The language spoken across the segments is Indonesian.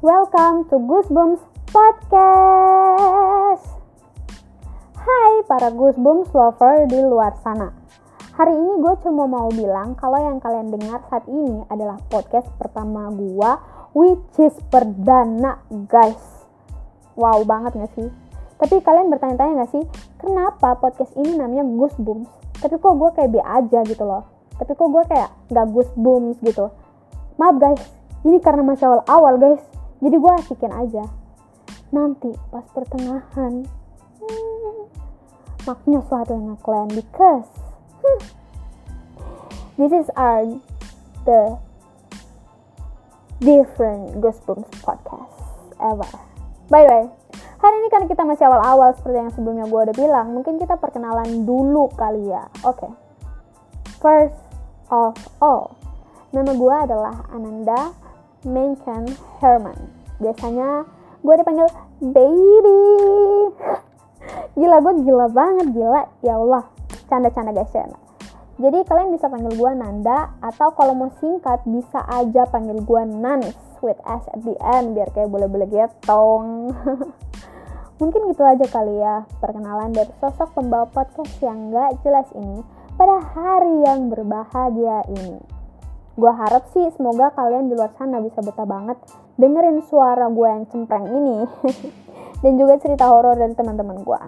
Welcome to Goosebumps Podcast. Hai para Goosebumps lover di luar sana. Hari ini gue cuma mau bilang kalau yang kalian dengar saat ini adalah podcast pertama gue, which is perdana, guys. Wow banget gak sih? Tapi kalian bertanya-tanya gak sih, kenapa podcast ini namanya Goosebumps? Tapi kok gue kayak B aja gitu loh. Tapi kok gue kayak gak Goosebumps gitu. Maaf guys, ini karena masih awal-awal guys. Jadi gue asikin aja. Nanti pas pertengahan, hmm, maknya suatu yang kalian because hmm, this is our the different Goosebumps podcast ever. By the way, hari ini kan kita masih awal-awal seperti yang sebelumnya gue udah bilang, mungkin kita perkenalan dulu kali ya. Oke. Okay. First of all, nama gue adalah Ananda Menchen Herman. Biasanya gue dipanggil baby. Gila gue gila banget gila. Ya Allah, canda-canda guys ya. Jadi kalian bisa panggil gue Nanda atau kalau mau singkat bisa aja panggil gue Nanis with S at the end biar kayak boleh-boleh gitu. Mungkin gitu aja kali ya perkenalan dari sosok pembawa podcast yang gak jelas ini pada hari yang berbahagia ini gue harap sih semoga kalian di luar sana bisa betah banget dengerin suara gue yang cempreng ini dan juga cerita horor dari teman-teman gue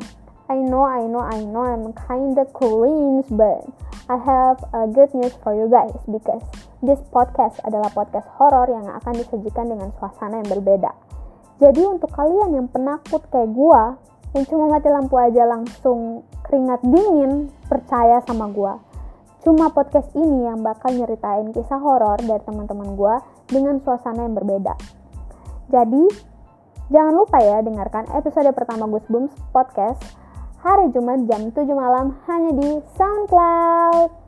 I know, I know, I know I'm kinda cringe but I have a good news for you guys because this podcast adalah podcast horor yang akan disajikan dengan suasana yang berbeda. Jadi untuk kalian yang penakut kayak gue yang cuma mati lampu aja langsung keringat dingin percaya sama gue Cuma podcast ini yang bakal nyeritain kisah horor dari teman-teman gue dengan suasana yang berbeda. Jadi, jangan lupa ya dengarkan episode pertama Goosebumps Podcast hari Jumat jam 7 malam hanya di SoundCloud.